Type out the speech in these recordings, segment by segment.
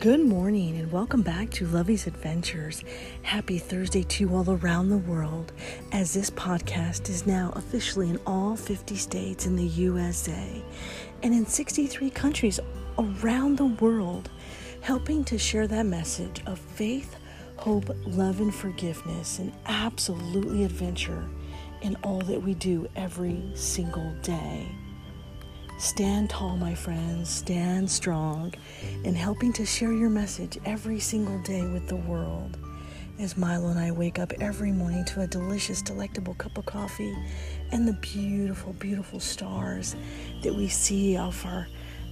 Good morning and welcome back to Lovey's Adventures. Happy Thursday to you all around the world, as this podcast is now officially in all 50 states in the USA and in 63 countries around the world, helping to share that message of faith, hope, love, and forgiveness, and absolutely adventure in all that we do every single day. Stand tall, my friends, stand strong in helping to share your message every single day with the world. As Milo and I wake up every morning to a delicious, delectable cup of coffee and the beautiful, beautiful stars that we see off our,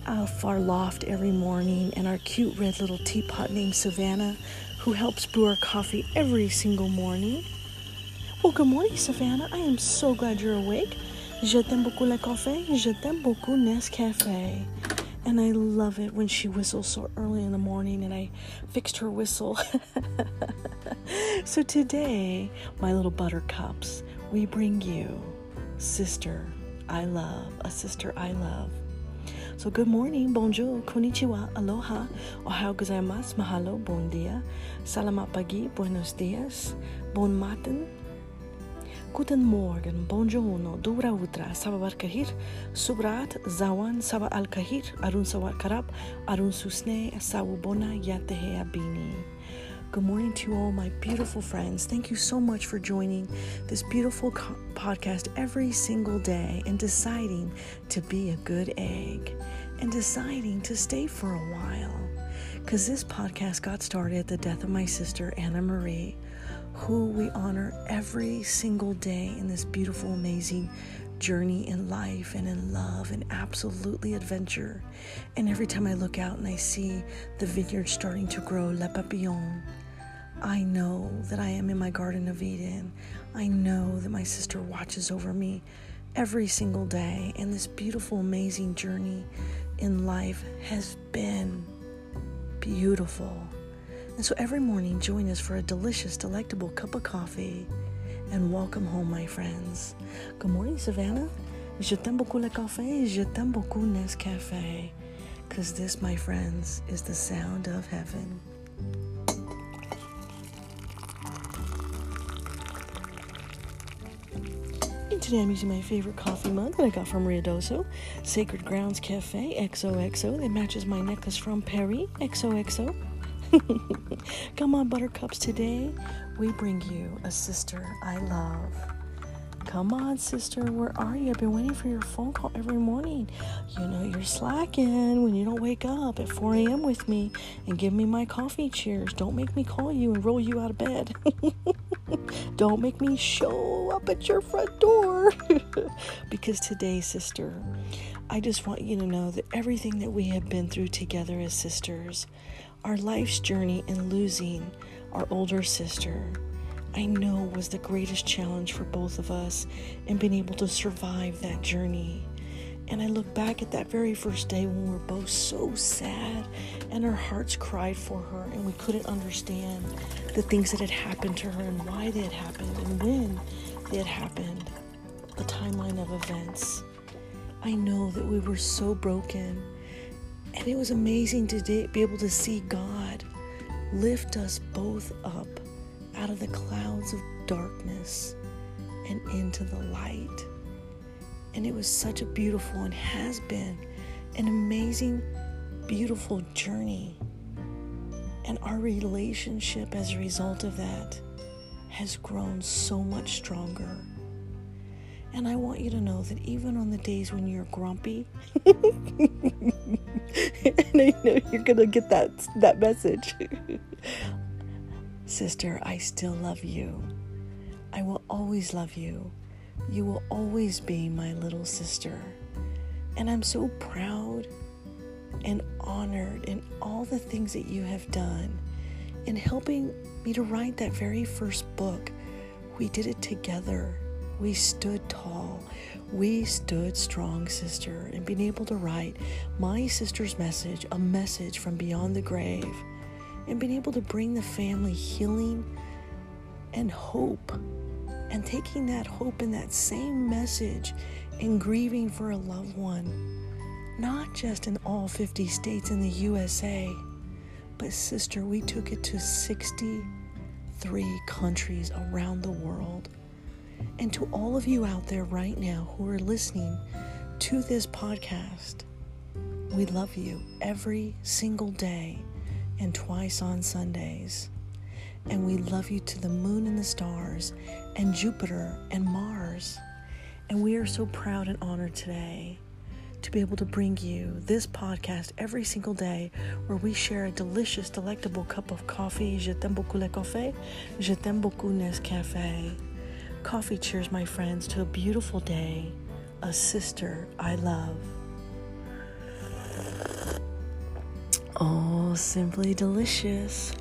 off our loft every morning, and our cute red little teapot named Savannah, who helps brew our coffee every single morning. Well, good morning, Savannah. I am so glad you're awake. Je t'aime beaucoup le café. Je t'aime beaucoup Nescafe. And I love it when she whistles so early in the morning and I fixed her whistle. so today, my little buttercups, we bring you Sister I Love, a sister I love. So good morning, bonjour, konnichiwa, aloha, ohayou gozaimasu, mahalo, bon dia, salamat pagi, buenos dias, bon matin, Guten Morgen, Bonjourno, Dura Utra, Saba Kahir, Subrat, Zawan, Saba Al Kahir, Arun Sawat Karab, Arun Susne, Sawubona, Yatehe Abini. Good morning to all, my beautiful friends. Thank you so much for joining this beautiful co- podcast every single day and deciding to be a good egg and deciding to stay for a while. Because this podcast got started at the death of my sister, Anna Marie who we honor every single day in this beautiful, amazing journey in life and in love and absolutely adventure. And every time I look out and I see the vineyard starting to grow, Le Papillon, I know that I am in my Garden of Eden. I know that my sister watches over me every single day. And this beautiful, amazing journey in life has been beautiful. And so every morning, join us for a delicious, delectable cup of coffee and welcome home, my friends. Good morning, Savannah. Je t'aime beaucoup le café, je t'aime beaucoup Nescafe. Because this, my friends, is the sound of heaven. And today I'm using my favorite coffee mug that I got from Ruidoso, Sacred Grounds Cafe XOXO. That matches my necklace from Perry XOXO. Come on, Buttercups, today we bring you a sister I love. Come on, sister, where are you? I've been waiting for your phone call every morning. You know you're slacking when you don't wake up at 4 a.m. with me and give me my coffee cheers. Don't make me call you and roll you out of bed. don't make me show up at your front door. because today, sister, I just want you to know that everything that we have been through together as sisters, our life's journey in losing our older sister, I know was the greatest challenge for both of us and being able to survive that journey. And I look back at that very first day when we were both so sad and our hearts cried for her and we couldn't understand the things that had happened to her and why they had happened and when they had happened, the timeline of events. I know that we were so broken and it was amazing to be able to see God lift us both up out of the clouds of darkness and into the light. And it was such a beautiful and has been an amazing, beautiful journey. And our relationship as a result of that has grown so much stronger. And I want you to know that even on the days when you're grumpy, and I know you're gonna get that that message. Sister, I still love you. I will always love you. You will always be my little sister. And I'm so proud and honored in all the things that you have done in helping me to write that very first book. We did it together. We stood tall. We stood strong, sister, and being able to write my sister's message, a message from beyond the grave, and being able to bring the family healing and hope, and taking that hope and that same message and grieving for a loved one, not just in all 50 states in the USA, But, sister, we took it to 63 countries around the world. And to all of you out there right now who are listening to this podcast, we love you every single day and twice on Sundays. And we love you to the moon and the stars and Jupiter and Mars. And we are so proud and honored today to be able to bring you this podcast every single day where we share a delicious, delectable cup of coffee. Je t'aime beaucoup le café. Je t'aime beaucoup Nescafe. Coffee cheers, my friends, to a beautiful day, a sister I love. Oh, simply delicious.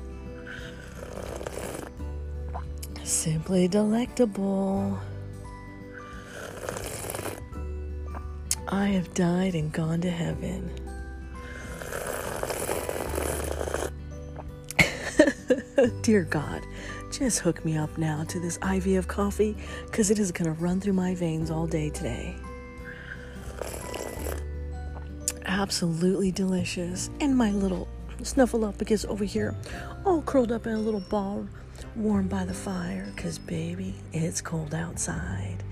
Simply delectable. I have died and gone to heaven. Dear God, just hook me up now to this IV of coffee because it is going to run through my veins all day today. Absolutely delicious. And my little snuffleupagus over here, all curled up in a little ball, warm by the fire because, baby, it's cold outside.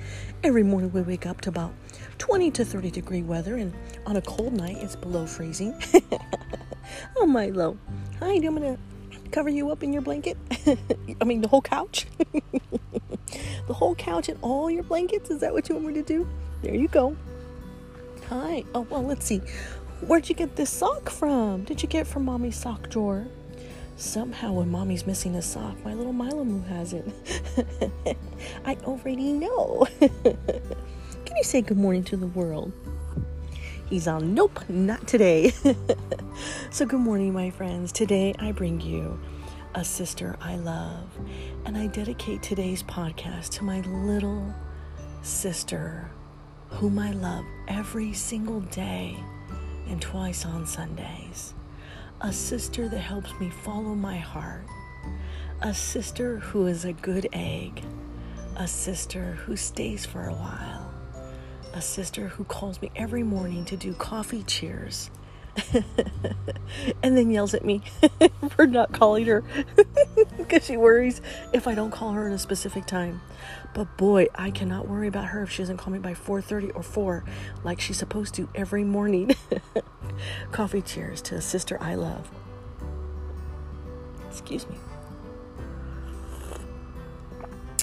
Every morning we wake up to about 20 to 30 degree weather, and on a cold night, it's below freezing. oh, my Milo. Hi, to cover you up in your blanket. I mean, the whole couch. the whole couch and all your blankets. Is that what you want me to do? There you go. Hi. Oh, well, let's see. Where'd you get this sock from? Did you get it from mommy's sock drawer? Somehow, when mommy's missing a sock, my little Milo Moo has it. I already know. Can you say good morning to the world? He's on, nope, not today. so, good morning, my friends. Today, I bring you a sister I love, and I dedicate today's podcast to my little sister, whom I love every single day and twice on Sundays. A sister that helps me follow my heart, a sister who is a good egg, a sister who stays for a while, a sister who calls me every morning to do coffee cheers. and then yells at me for not calling her because she worries if I don't call her at a specific time. But boy, I cannot worry about her if she doesn't call me by 4:30 or 4 like she's supposed to every morning. Coffee cheers to a sister I love. Excuse me.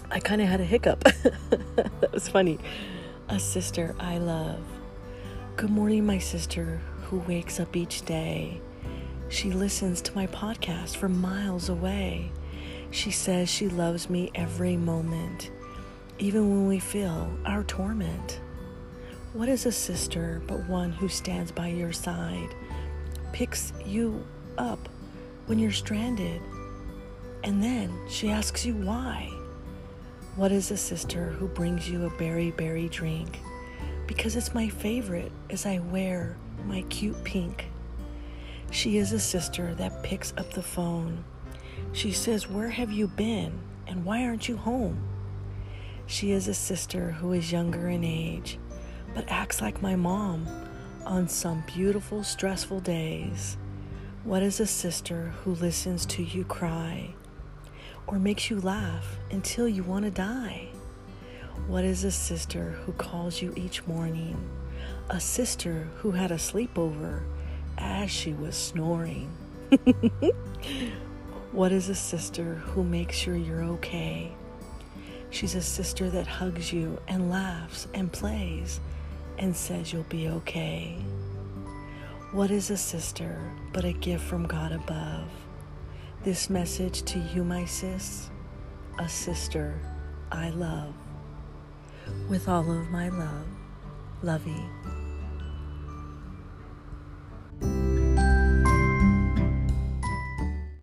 I kind of had a hiccup. that was funny. A sister I love. Good morning, my sister who wakes up each day. She listens to my podcast from miles away. She says she loves me every moment, even when we feel our torment. What is a sister but one who stands by your side, picks you up when you're stranded, and then she asks you why? What is a sister who brings you a berry berry drink? Because it's my favorite as I wear my cute pink. She is a sister that picks up the phone. She says, Where have you been? And why aren't you home? She is a sister who is younger in age but acts like my mom on some beautiful, stressful days. What is a sister who listens to you cry or makes you laugh until you want to die? What is a sister who calls you each morning? A sister who had a sleepover as she was snoring. what is a sister who makes sure you're okay? She's a sister that hugs you and laughs and plays and says you'll be okay. What is a sister but a gift from God above? This message to you, my sis, a sister I love. With all of my love, Lovey.